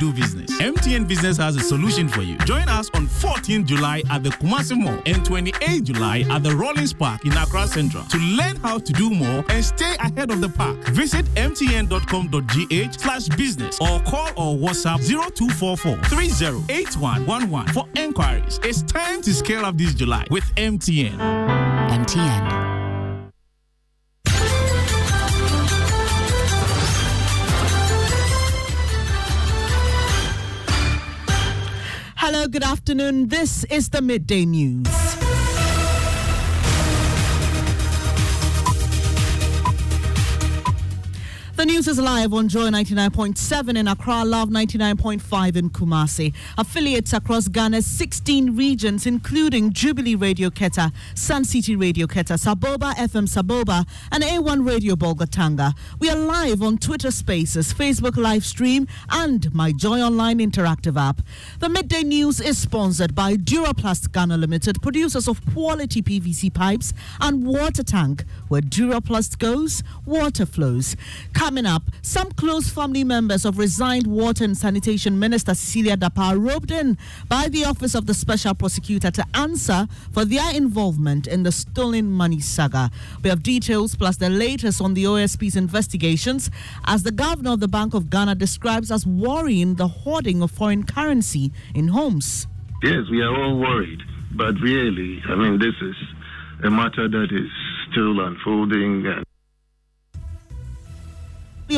do business. MTN Business has a solution for you. Join us on 14th July at the Kumasi Mall and 28th July at the Rollins Park in Accra Central. To learn how to do more and stay ahead of the pack, visit mtn.com.gh slash business or call or WhatsApp 0244 308111 for enquiries. It's time to scale up this July with MTN. MTN. Good afternoon. This is the midday news. The news is live on Joy 99.7 in Accra, Love 99.5 in Kumasi. Affiliates across Ghana's 16 regions, including Jubilee Radio Keta, Sun City Radio Keta, Saboba FM Saboba, and A1 Radio Bolgatanga. We are live on Twitter Spaces, Facebook live stream, and my Joy Online interactive app. The midday news is sponsored by Duraplast Ghana Limited, producers of quality PVC pipes and water tank. Where Duraplast goes, water flows. Coming up, some close family members of resigned Water and Sanitation Minister Cecilia Dapaah roped in by the Office of the Special Prosecutor to answer for their involvement in the stolen money saga. We have details plus the latest on the OSP's investigations as the governor of the Bank of Ghana describes as worrying the hoarding of foreign currency in homes. Yes, we are all worried, but really, I mean, this is a matter that is still unfolding. And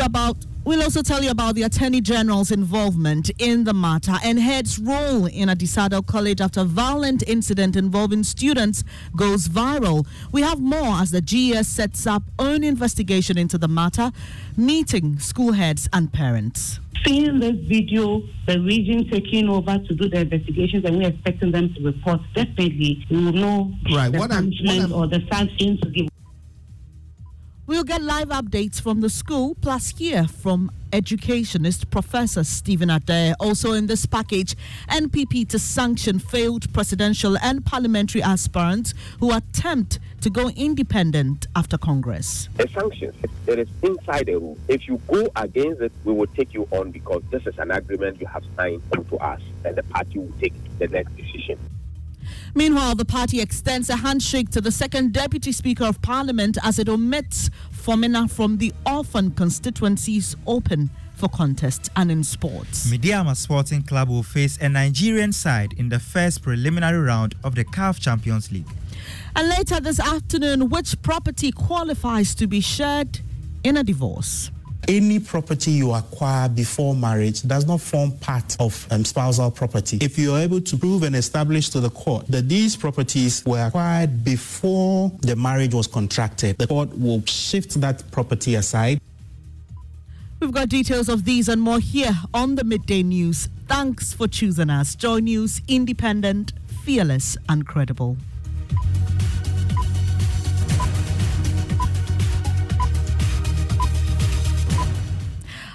about We'll also tell you about the Attorney General's involvement in the matter and head's role in a Adisadel College after violent incident involving students goes viral. We have more as the GES sets up own investigation into the matter, meeting school heads and parents. Seeing this video, the region taking over to do the investigations, and we're expecting them to report. Definitely, we will know right. the what punishment I'm, what I'm, or the sanction to give. We'll get live updates from the school, plus hear from educationist Professor Stephen Adei. Also in this package, NPP to sanction failed presidential and parliamentary aspirants who attempt to go independent after Congress. A sanction, it is inside the rule. If you go against it, we will take you on because this is an agreement you have signed to us, and the party will take the next decision. Meanwhile, the party extends a handshake to the second Deputy Speaker of Parliament as it omits Fomena from the orphan constituencies open for contest and in sports. Medeama Sporting Club will face a Nigerian side in the first preliminary round of the CAF Champions League. And later this afternoon, which property qualifies to be shared in a divorce? Any property you acquire before marriage does not form part of um, spousal property. If you are able to prove and establish to the court that these properties were acquired before the marriage was contracted, the court will shift that property aside. We've got details of these and more here on the Midday News. Thanks for choosing us. Joy News, independent, fearless, and credible.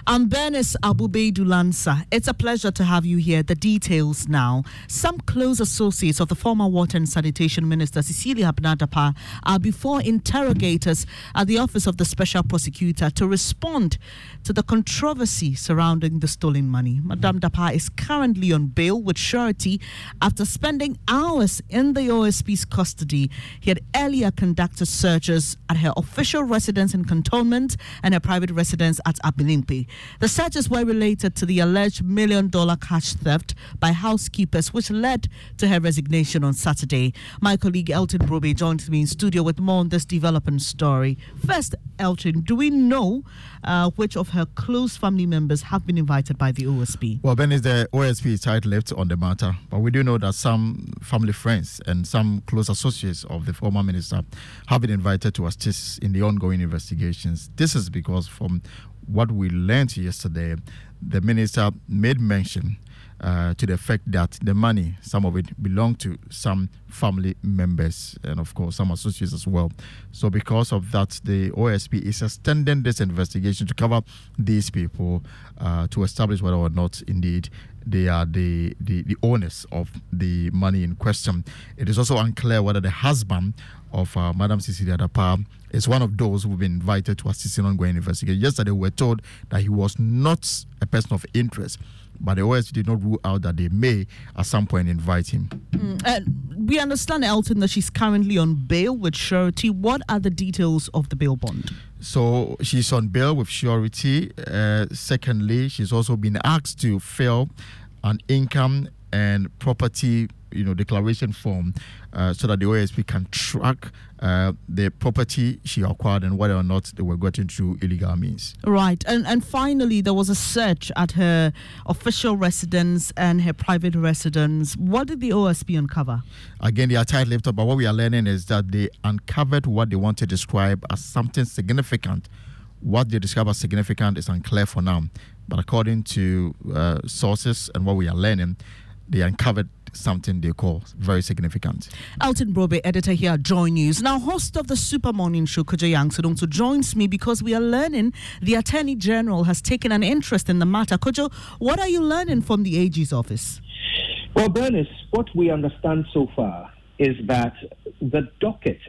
I'm Bernice Abubeidulansa. It's a pleasure to have you here. The details now. Some close associates of the former Water and Sanitation Minister Cecilia Abena Dapaah are before interrogators at the Office of the Special Prosecutor to respond to the controversy surrounding the stolen money. Madame Dapaah is currently on bail with surety after spending hours in the OSP's custody. He had earlier conducted searches at her official residence in Cantonment and her private residence at Abelemkpe. The searches were related to the alleged million dollar cash theft by housekeepers, which led to her resignation on Saturday. My colleague Elton Brobbey joins me in studio with more on this developing story. First, Elton, do we know uh, which of her close family members have been invited by the OSP? Well, Ben is the OSP is tight-lipped on the matter, but we do know that some family friends and some close associates of the former minister have been invited to assist in the ongoing investigations. This is because from what we learned yesterday, the minister made mention uh, to the effect that the money, some of it belonged to some family members and, of course, some associates as well. So, because of that, the OSP is extending this investigation to cover these people uh, to establish whether or not indeed they are the, the, the owners of the money in question. It is also unclear whether the husband of uh, Madam Cecilia Dapaah is one of those who've been invited to assist in ongoing investigation. Yesterday, we were told that he was not a person of interest but the OSP did not rule out that they may at some point invite him. Mm, uh, we understand, Elton, that she's currently on bail with surety. What are the details of the bail bond? So she's on bail with surety. Uh, secondly, she's also been asked to fill an income and property you know declaration form uh, so that the OSP can track uh, the property she acquired and whether or not they were gotten through illegal means. Right, and and finally there was a search at her official residence and her private residence. What did the OSP uncover? Again, they are tight-lipped, but what we are learning is that they uncovered what they want to describe as something significant. What they describe as significant is unclear for now, but according to uh, sources and what we are learning, they uncovered something they call very significant. Elton Brobbey, editor here at Joy News. Now, host of the Super Morning Show, Kojo Yankson, joins me because we are learning the Attorney General has taken an interest in the matter. Kojo, what are you learning from the AG's office? Well, Bernice, what we understand so far is that the docket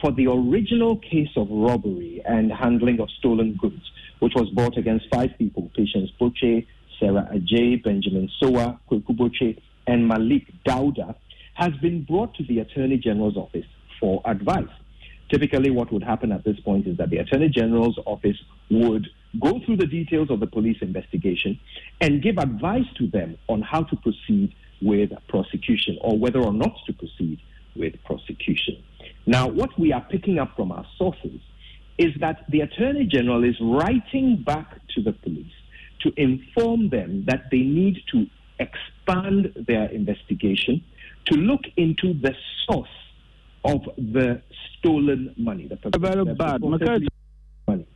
for the original case of robbery and handling of stolen goods, which was brought against five people, Patience Boche, Sarah Agyei, Benjamin Sowa, Kweku Boche, and Malik Dauda has been brought to the Attorney General's office for advice. Typically, what would happen at this point is that the Attorney General's office would go through the details of the police investigation and give advice to them on how to proceed with prosecution or whether or not to proceed with prosecution. Now, what we are picking up from our sources is that the Attorney General is writing back to the police to inform them that they need to expand their investigation to look into the source of the stolen money. The very bad. Money.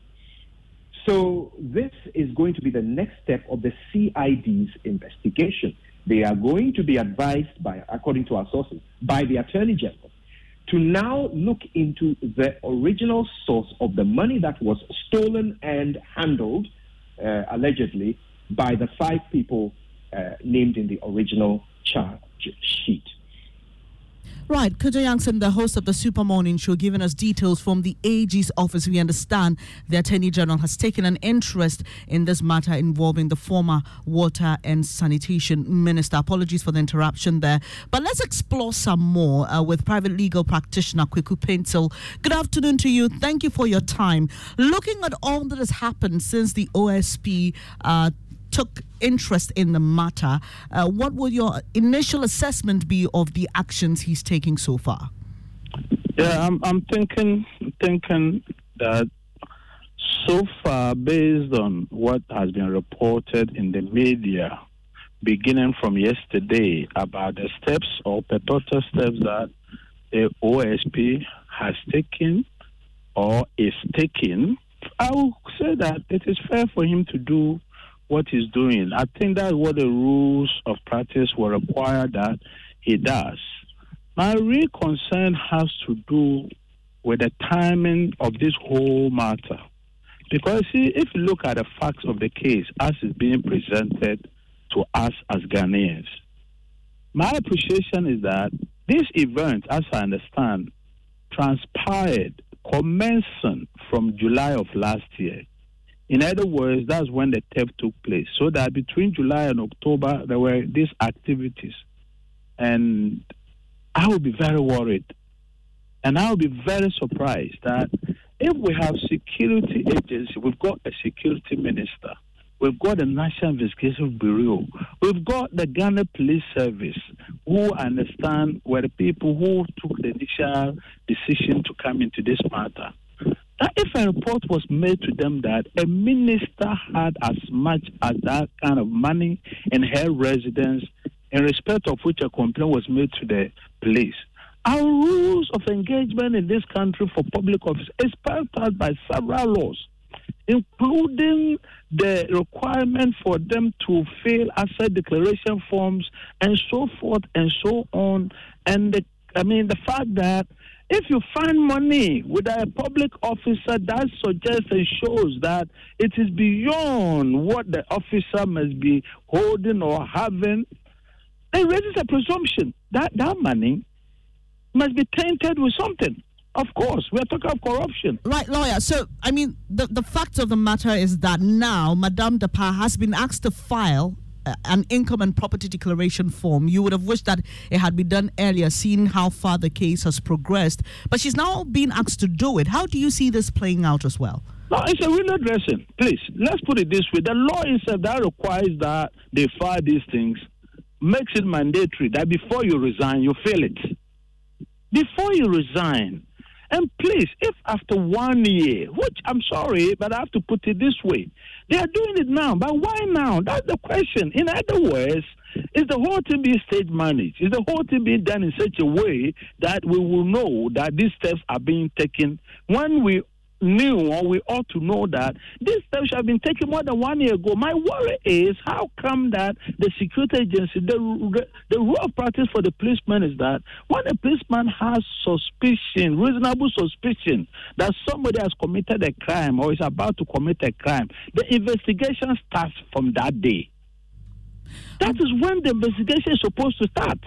So this is going to be the next step of the CID's investigation. They are going to be advised by, according to our sources, by the Attorney General to now look into the original source of the money that was stolen and handled, uh, allegedly, by the five people uh, named in the original charge sheet. Right, Kojo Yankson, the host of the Super Morning Show, giving us details from the AG's office. We understand the Attorney General has taken an interest in this matter involving the former Water and Sanitation Minister. Apologies for the interruption there. But let's explore some more uh, with private legal practitioner Kweku Paintsil. Good afternoon to you. Thank you for your time. Looking at all that has happened since the OSP uh, took interest in the matter, uh, what would your initial assessment be of the actions he's taking so far? Yeah, I'm, I'm thinking thinking that so far, based on what has been reported in the media, beginning from yesterday, about the steps or purported steps that the OSP has taken or is taking, I would say that it is fair for him to do what he's doing. I think that's what the rules of practice will require that he does. My real concern has to do with the timing of this whole matter. Because, see, if you look at the facts of the case as it's being presented to us as Ghanaians, my appreciation is that this event, as I understand, transpired commencing from July of last year. In other words, that's when the theft took place. So that between July and October, there were these activities. And I would be very worried. And I would be very surprised that if we have security agency, we've got a security minister, we've got the National Investigation Bureau, we've got the Ghana Police Service, who understand were the people who took the initial decision to come into this matter. That if a report was made to them that a minister had as much as that kind of money in her residence, in respect of which a complaint was made to the police, our rules of engagement in this country for public office is spelled out by several laws, including the requirement for them to fill asset declaration forms and so forth and so on. And the, I mean, the fact that if you find money with a public officer, that suggests and shows that it is beyond what the officer must be holding or having. It raises a presumption that that money must be tainted with something. Of course, we are talking of corruption. Right, lawyer. So, I mean, the, the fact of the matter is that now Madame Dapaah has been asked to file uh, an income and property declaration form. You would have wished that it had been done earlier, seeing how far the case has progressed. But she's now being asked to do it. How do you see this playing out as well? No, it's a window dressing. Please, let's put it this way. The law itself that requires that they file these things makes it mandatory that before you resign, you fill it. Before you resign. And please, if after one year, which I'm sorry, but I have to put it this way, they are doing it now, but why now? That's the question. In other words, is the whole thing being stage managed? Is the whole thing being done in such a way that we will know that these steps are being taken when we knew or we ought to know that these steps have been taken more than one year ago. My worry is how come that the security agency, the, the rule of practice for the policeman is that when a policeman has suspicion, reasonable suspicion that somebody has committed a crime or is about to commit a crime, the investigation starts from that day. That is when the investigation is supposed to start.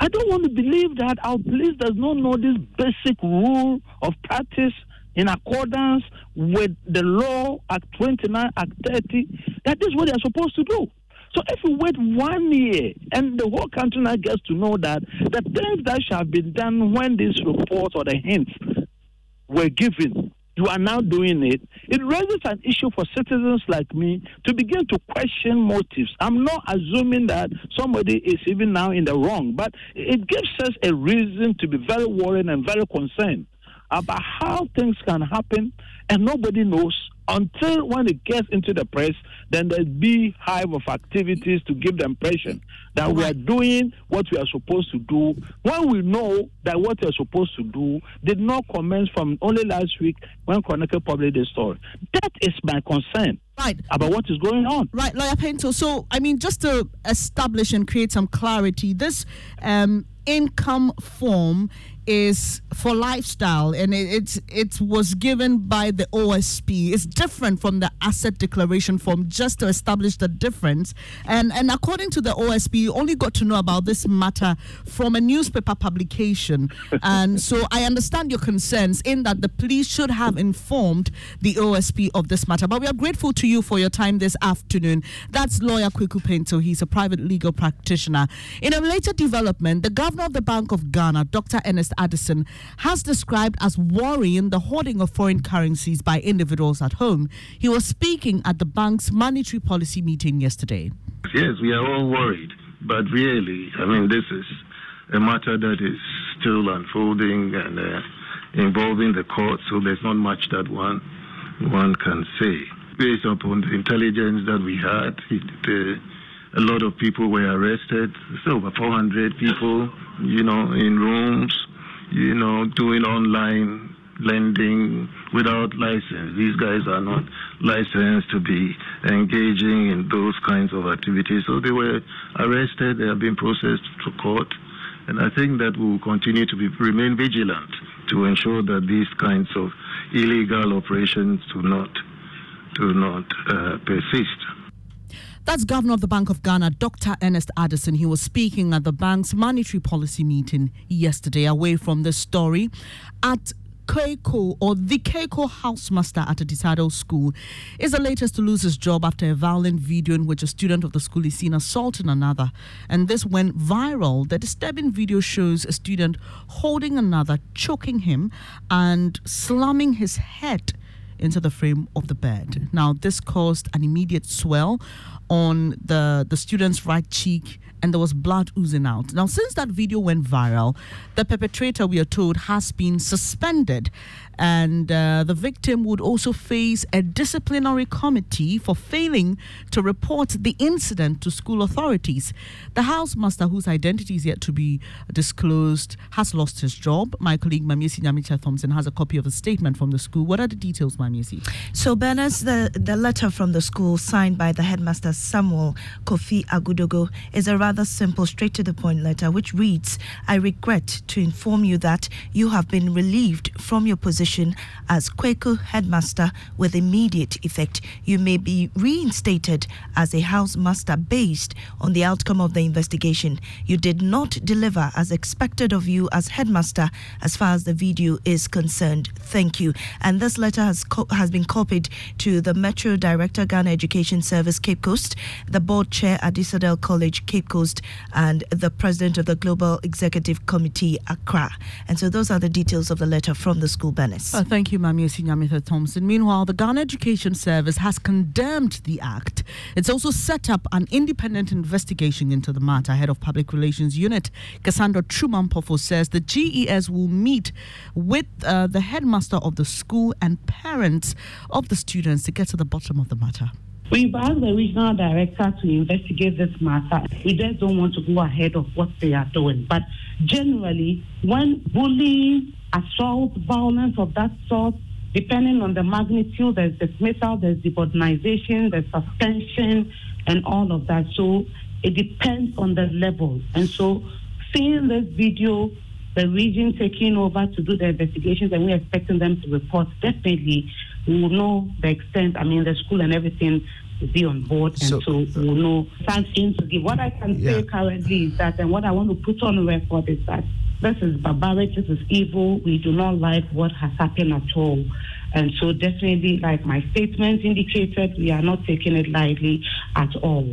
I don't want to believe that our police does not know this basic rule of practice in accordance with the law Act 29, Act 30, that is what they're supposed to do. So if we wait one year and the whole country now gets to know that the things that shall be done when this report or the hints were given, you are now doing it, it raises an issue for citizens like me to begin to question motives. I'm not assuming that somebody is even now in the wrong, but it gives us a reason to be very worried and very concerned about how things can happen and nobody knows until when it gets into the press, then there's be hive of activities to give the impression that we are doing what we are supposed to do. When we know that what we are supposed to do did not commence from only last week when Chronicle published the story. That is my concern. Right. About what is going on. Right, Lawyer Paintsil. So, I mean, just to establish and create some clarity, this um, income form is for lifestyle and it, it's it was given by the OSP. It's different from the asset declaration form just to establish the difference. And and according to the OSP, you only got to know about this matter from a newspaper publication. and so I understand your concerns in that the police should have informed the OSP of this matter. But we are grateful to you for your time this afternoon. That's lawyer Kweku Paintsil. He's a private legal practitioner. In a later development, the governor of the Bank of Ghana, Dr. Ernest Addison, has described as worrying the hoarding of foreign currencies by individuals at home. He was speaking at the bank's monetary policy meeting yesterday. Yes, we are all worried, but really, I mean, this is a matter that is still unfolding and uh, involving the court, so there's not much that one one can say. Based upon the intelligence that we had, it, uh, a lot of people were arrested. So over 400 people, you know, in rooms you know, doing online lending without license. These guys are not licensed to be engaging in those kinds of activities. So they were arrested, they have been processed to court. And I think that we will continue to be, remain vigilant to ensure that these kinds of illegal operations do not do not uh, persist. That's Governor of the Bank of Ghana, Dr. Ernest Addison. He was speaking at the bank's monetary policy meeting yesterday. Away from the story, at Keiko or the Keiko housemaster at Adisadel school is the latest to lose his job after a violent video in which a student of the school is seen assaulting another. And this went viral. The disturbing video shows a student holding another, choking him, and slamming his head into the frame of the bed. Now, this caused an immediate swell on the, the student's right cheek and there was blood oozing out. Now, since that video went viral, the perpetrator, we are told, has been suspended and uh, the victim would also face a disciplinary committee for failing to report the incident to school authorities. The housemaster, whose identity is yet to be disclosed, has lost his job. My colleague Maame Esi Nyamekye Thompson has a copy of a statement from the school. What are the details, Maame Esi? So, Bernice, the, the letter from the school signed by the headmaster Samuel Kofi Agudogo is a rather simple, straight to the point letter which reads I regret to inform you that you have been relieved from your position as Kwaku headmaster with immediate effect. You may be reinstated as a housemaster based on the outcome of the investigation. You did not deliver as expected of you as headmaster as far as the video is concerned. Thank you. And this letter has co- has been copied to the Metro Director Ghana Education Service Cape Coast, the board chair Adisadel College Cape Coast, and the president of the Global Executive Committee Accra. And so those are the details of the letter from the school, Benis. Uh, thank you, Maame Esi Nyamekye Thompson. Meanwhile, the Ghana Education Service has condemned the act. It's also set up an independent investigation into the matter. Head of Public Relations Unit, Cassandra Twum Ampofo, says the GES will meet with uh, the headmaster of the school and parents of the students to get to the bottom of the matter. We've asked the regional director to investigate this matter. We just don't want to go ahead of what they are doing. But generally, when bullying, assault, violence of that sort, depending on the magnitude, there's dismissal, there's demonization, there's suspension, and all of that. So it depends on the level. And so seeing this video, the region taking over to do the investigations, and we're expecting them to report, definitely we will know the extent. I mean, the school and everything be on board, and so, so we will know sanctions to give. What I can yeah. say currently is that, and what I want to put on record is that this is barbaric, this is evil. We do not like what has happened at all. And so, definitely, like my statement indicated, we are not taking it lightly at all.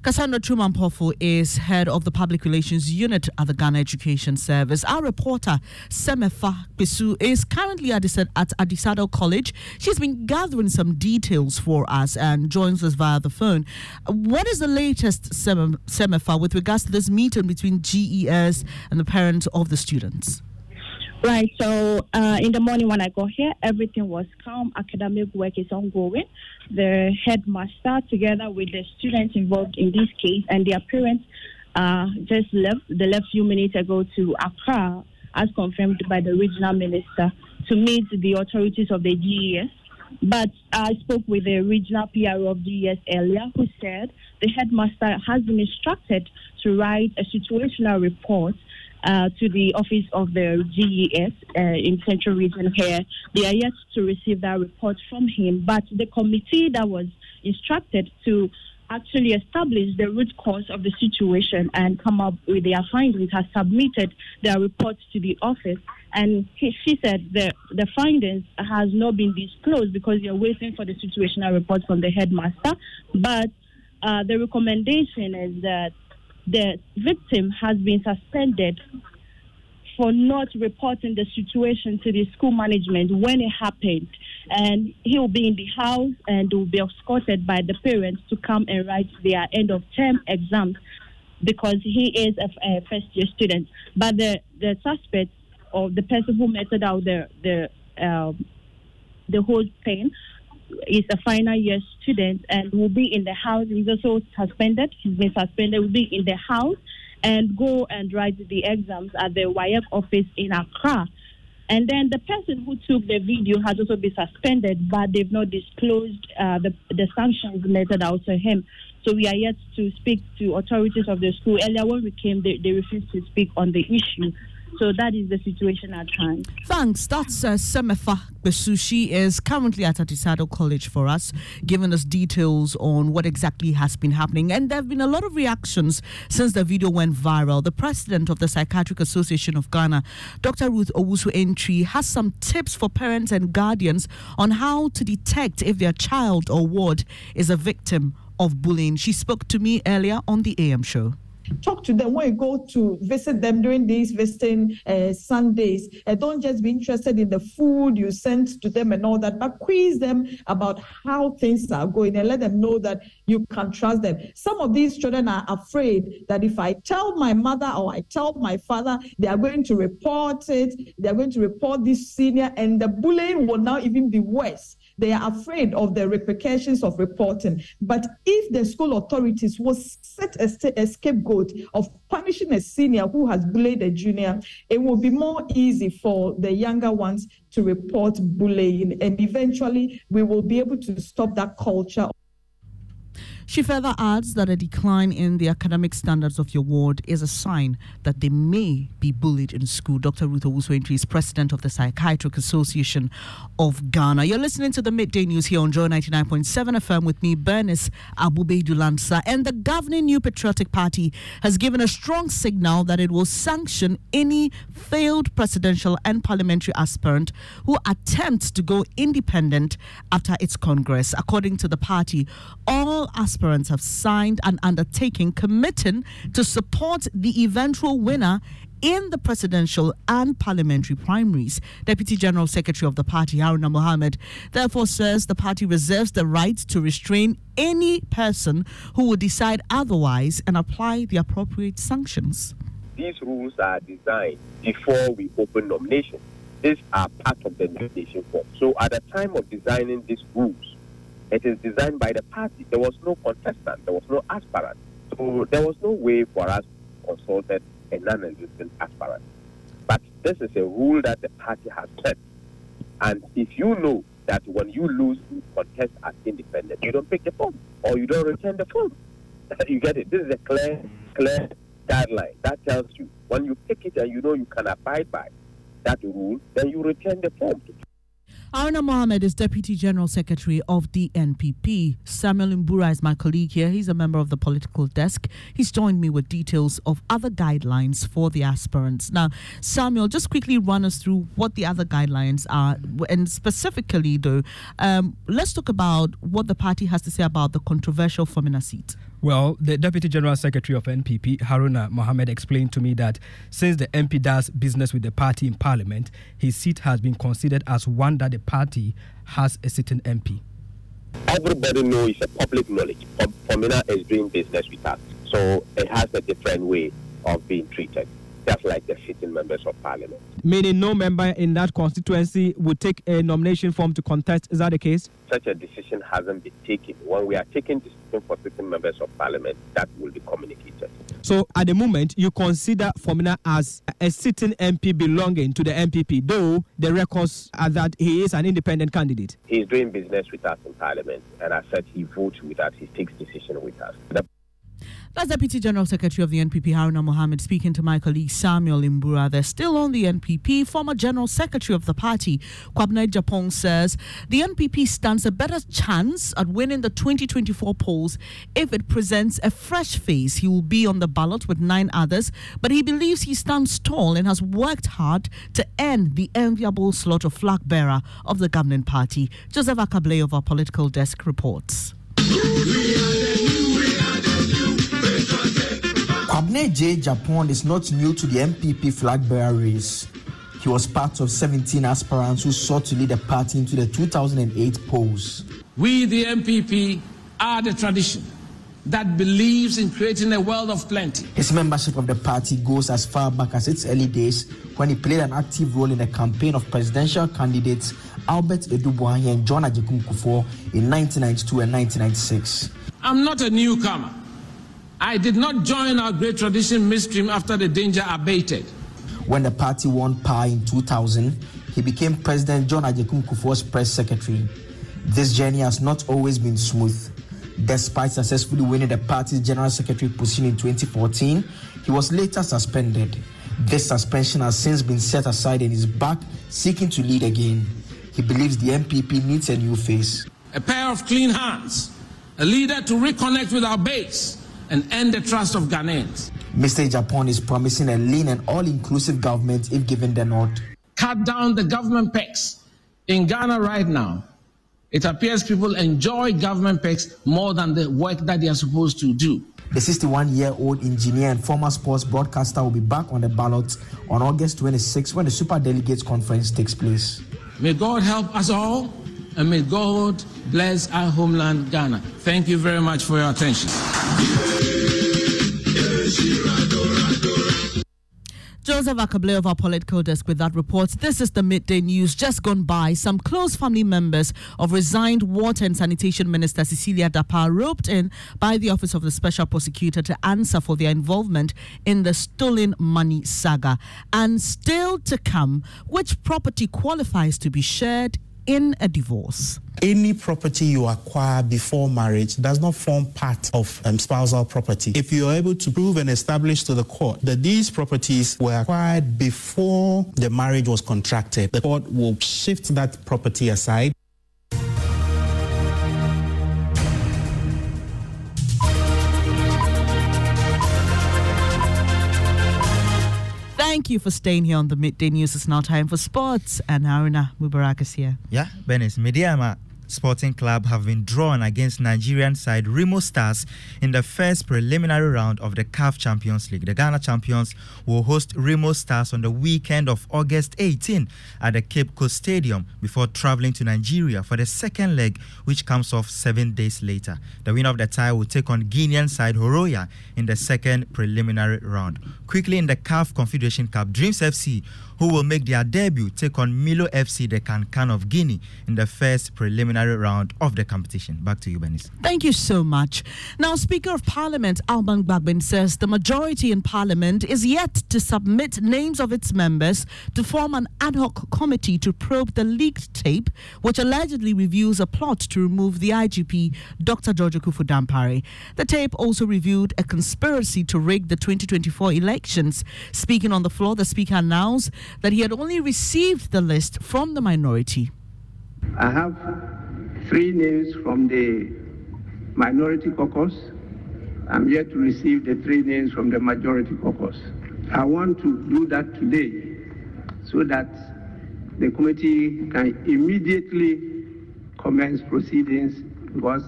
Cassandra Twum Ampofo is head of the public relations unit at the Ghana Education Service. Our reporter, Semefa Bisu, is currently at, at Adisadel College. She's been gathering some details for us and joins us via the phone. What is the latest, Semefa, with regards to this meeting between GES and the parents of the students? Right. So uh, in the morning when I got here, everything was calm. Academic work is ongoing. The headmaster, together with the students involved in this case and their parents, uh, just left. They left few minutes ago to Accra, as confirmed by the regional minister, to meet the authorities of the GES. But I spoke with the regional PRO of GES earlier, who said the headmaster has been instructed to write a situational report uh, to the office of the GES uh, in Central Region here. They are yet to receive that report from him, but the committee that was instructed to actually establish the root cause of the situation and come up with their findings has submitted their reports to the office. And he, she said the, the findings has not been disclosed because they're waiting for the situational report from the headmaster. But uh, the recommendation is that the victim has been suspended for not reporting the situation to the school management when it happened. And he will be in the house and will be escorted by the parents to come and write their end of term exams because he is a, a first year student. But the, the suspect or the person who meted out the, the, um, the whole thing is a final year student and will be in the house. He's also suspended. He's been suspended. Will be in the house and go and write the exams at the WAEC office in Accra. And then the person who took the video has also been suspended, but they've not disclosed uh, the, the sanctions meted out to him. So we are yet to speak to authorities of the school. Earlier when we came, they, they refused to speak on the issue. So that is the situation at hand. Thanks. That's uh, Semefa Besushi is currently at Adisadel College for us, giving us details on what exactly has been happening. And there have been a lot of reactions since the video went viral. The president of the Psychiatric Association of Ghana, Dr. Ruth Owusu Antwi, has some tips for parents and guardians on how to detect if their child or ward is a victim of bullying. She spoke to me earlier on the AM show talk to them when you go to visit them during these visiting uh, Sundays. Uh, don't just be interested in the food you send to them and all that, but quiz them about how things are going and let them know that you can trust them. Some of these children are afraid that if I tell my mother or I tell my father, they are going to report it, they are going to report this senior, and the bullying will now even be worse. They are afraid of the repercussions of reporting. But if the school authorities will set a, a scapegoat of punishing a senior who has bullied a junior, it will be more easy for the younger ones to report bullying. And eventually, we will be able to stop that culture She further adds that a decline in the academic standards of your ward is a sign that they may be bullied in school. Dr. Ruth Owusu is president of the Psychiatric Association of Ghana. You're listening to the midday news here on Joy 99.7 FM with me, Bernice Abubeidu Lansa. And the governing New Patriotic Party has given a strong signal that it will sanction any failed presidential and parliamentary aspirant who attempts to go independent after its Congress. According to the party, all aspirants have signed an undertaking committing to support the eventual winner in the presidential and parliamentary primaries. Deputy General Secretary of the party, Haruna Mohammed, therefore says the party reserves the right to restrain any person who would decide otherwise and apply the appropriate sanctions. These rules are designed before we open nominations. These are part of the nomination form. So at the time of designing these rules, it is designed by the party. There was no contestant, there was no aspirant. So there was no way for us to consult a non-existent aspirant. But this is a rule that the party has set. And if you know that when you lose, you contest as independent, you don't pick the form or you don't return the form. you get it? This is a clear, clear guideline that tells you when you pick it and you know you can abide by that rule, then you return the form Haruna Mohammed is Deputy General Secretary of the NPP. Samuel Mbura is my colleague here. He's a member of the political desk. He's joined me with details of other guidelines for the aspirants. Now, Samuel, just quickly run us through what the other guidelines are. And specifically, though, um, let's talk about what the party has to say about the controversial Fomena seat. Well, the Deputy General Secretary of NPP, Haruna Mohammed, explained to me that since the MP does business with the party in Parliament, his seat has been considered as one that the party has a sitting MP. Everybody knows it's a public knowledge. Fomena is doing business with us, so it has a different way of being treated just like the sitting members of parliament. Meaning, no member in that constituency would take a nomination form to contest. Is that the case? Such a decision hasn't been taken. When we are taking decision for sitting members of parliament, that will be communicated. So, at the moment, you consider Fomena as a sitting MP belonging to the NPP, though the records are that he is an independent candidate. He is doing business with us in parliament, and I said he votes with us, he takes decision with us. The that's Deputy General Secretary of the NPP, Haruna Mohammed, speaking to my colleague Samuel Mbura. They're still on the NPP. Former General Secretary of the party, Kwabena Agyapong, says the NPP stands a better chance at winning the 2024 polls if it presents a fresh face. He will be on the ballot with nine others, but he believes he stands tall and has worked hard to end the enviable slot of flag bearer of the governing party. Joseph Akable of our political desk reports. Kwabena J. Agyapong is not new to the NPP flag bearer race. He was part of 17 aspirants who sought to lead the party into the 2008 polls. We, the NPP, are the tradition that believes in creating a world of plenty. His membership of the party goes as far back as its early days when he played an active role in the campaign of presidential candidates Albert Adu and John Agyekum Kufuor in 1992 and 1996. I'm not a newcomer. I did not join our great tradition midstream after the danger abated. When the party won power in 2000, he became President John Agyekum Kufuor's press secretary. This journey has not always been smooth. Despite successfully winning the party's general secretary position in 2014, he was later suspended. This suspension has since been set aside and is back seeking to lead again. He believes the NPP needs a new face. A pair of clean hands, a leader to reconnect with our base and earn the trust of Ghanaians. Mr. Agyapong is promising a lean and all inclusive government if given the nod. Cut down the government pecs. In Ghana right now, it appears people enjoy government pecs more than the work that they are supposed to do. The 61 year old engineer and former sports broadcaster will be back on the ballot on August 26 when the Super Delegates Conference takes place. May God help us all and may God bless our homeland, Ghana. Thank you very much for your attention. Joseph Akable of our political desk with that report. This is the midday news just gone by. Some close family members of resigned Water and Sanitation Minister Cecilia Dapaah roped in by the Office of the Special Prosecutor to answer for their involvement in the stolen money saga. And still to come, which property qualifies to be shared in a divorce. Any property you acquire before marriage does not form part of um, spousal property. If you are able to prove and establish to the court that these properties were acquired before the marriage was contracted, the court will shift that property aside Thank you for staying here on the Midday News. It's now time for sports, and Haruna Mubarak is here. Yeah, Benis, Medeama Sporting Club have been drawn against Nigerian side Remo Stars in the first preliminary round of the CAF Champions League. The Ghana champions will host Remo Stars on the weekend of August 18 at the Cape Coast Stadium before traveling to Nigeria for the second leg, which comes off seven days later. The winner of the tie will take on Guinean side Horoya in the second preliminary round. Quickly in the CAF Confederation Cup, Dreams FC who will make their debut take on Milo FC, the Kankan of Guinea, in the first preliminary round of the competition. Back to you, Benis. Thank you so much. Now, Speaker of Parliament Alban Bagbin says the majority in Parliament is yet to submit names of its members to form an ad hoc committee to probe the leaked tape, which allegedly reveals a plot to remove the IGP, Dr. George Akuffo Dampare. The tape also revealed a conspiracy to rig the 2024 elections. Speaking on the floor, the Speaker announced that he had only received the list from the minority. I have three names from the minority caucus. I'm yet to receive the three names from the majority caucus. I want to do that today so that the committee can immediately commence proceedings because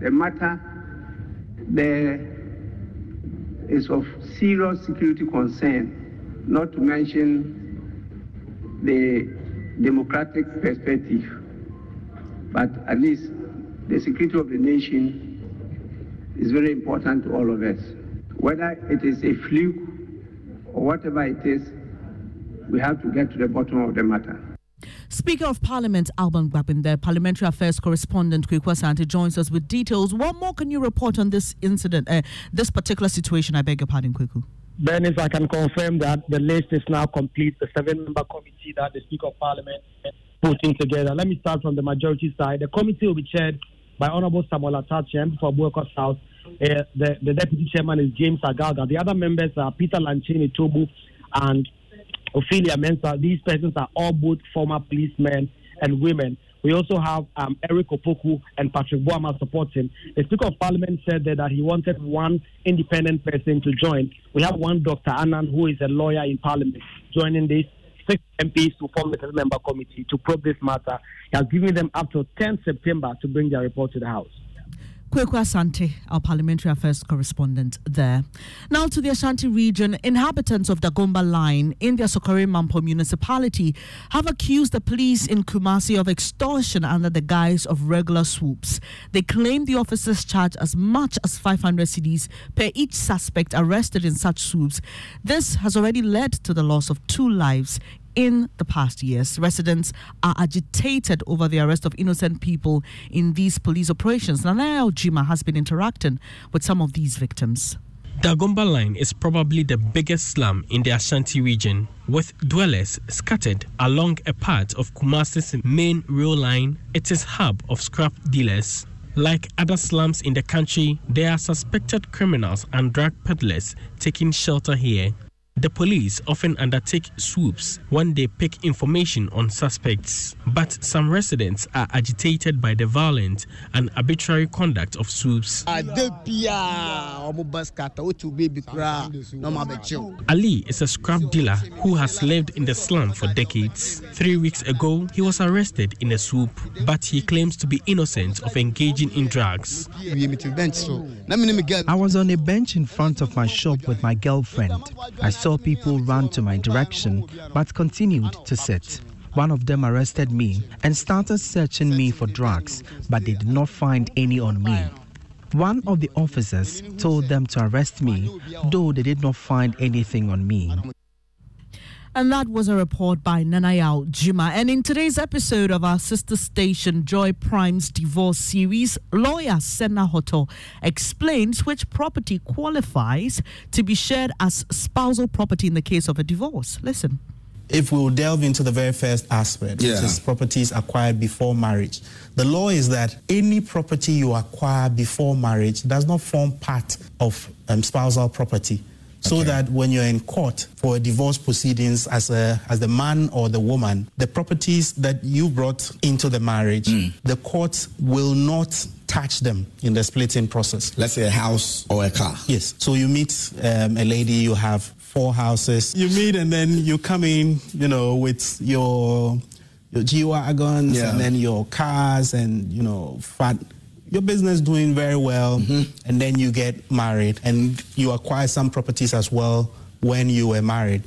the matter there is of serious security concern, not to mention the democratic perspective, but at least the security of the nation is very important to all of us. Whether it is a fluke or whatever it is, we have to get to the bottom of the matter. Speaker of Parliament Alban Bagbin, the Parliamentary Affairs correspondent Kweku Asante joins us with details. What more can you report on this incident, uh, this particular situation? I beg your pardon, Kweku. Bernice, I can confirm that the list is now complete. The seven-member committee that the Speaker of Parliament is putting together. Let me start from the majority side. The committee will be chaired by Honorable Samuel Atta Akyea for Abuakwa South. Uh, the, the deputy chairman is James Agalga. The other members are Peter Lanchene Toobu and Ophelia Mensah. These persons are all both former policemen and women. We also have um, Eric Opoku and Patrick Boama supporting. The Speaker of Parliament said that, that he wanted one independent person to join. We have one Dr. Anand, who is a lawyer in Parliament, joining this six MPs to form the member committee to probe this matter. He has given them up to 10 September to bring their report to the House. Kweku Asante, our parliamentary affairs correspondent there. Now to the Ashanti region, inhabitants of Dagomba Line in the Asokore Mampong municipality have accused the police in Kumasi of extortion under the guise of regular swoops. They claim the officers charge as much as 500 cedis per each suspect arrested in such swoops. This has already led to the loss of two lives in the past years. Residents are agitated over the arrest of innocent people in these police operations. Nanaya Ojima has been interacting with some of these victims. Dagomba Line is probably the biggest slum in the Ashanti region, with dwellers scattered along a part of Kumasi's main rail line. It is hub of scrap dealers. Like other slums in the country, there are suspected criminals and drug peddlers taking shelter here. The police often undertake swoops when they pick information on suspects, but some residents are agitated by the violent and arbitrary conduct of swoops. Ali is a scrap dealer who has lived in the slum for decades. Three weeks ago, he was arrested in a swoop, but he claims to be innocent of engaging in drugs. I was on a bench in front of my shop with my girlfriend. I saw people run to my direction but continued to sit. One of them arrested me and started searching me for drugs, but they did not find any on me. One of the officers told them to arrest me, though they did not find anything on me. And that was a report by Nanayao Jima. And in today's episode of our sister station, Joy Prime's divorce series, lawyer Senna Hoto explains which property qualifies to be shared as spousal property in the case of a divorce. Listen. if we'll delve into the very first aspect, Yeah. which is properties acquired before marriage, the law is that any property you acquire before marriage does not form part of um, spousal property. So that when you're in court for divorce proceedings as a as the man or the woman, the properties that you brought into the marriage, the court will not touch them in the splitting process. Let's say a house or a car. Yes. So you meet um, a lady, you have four houses. You meet and then you come in, you know, with your your G wagons Yeah. and then your cars and you know fat. Your business doing very well, mm-hmm. and then you get married and you acquire some properties as well when you were married.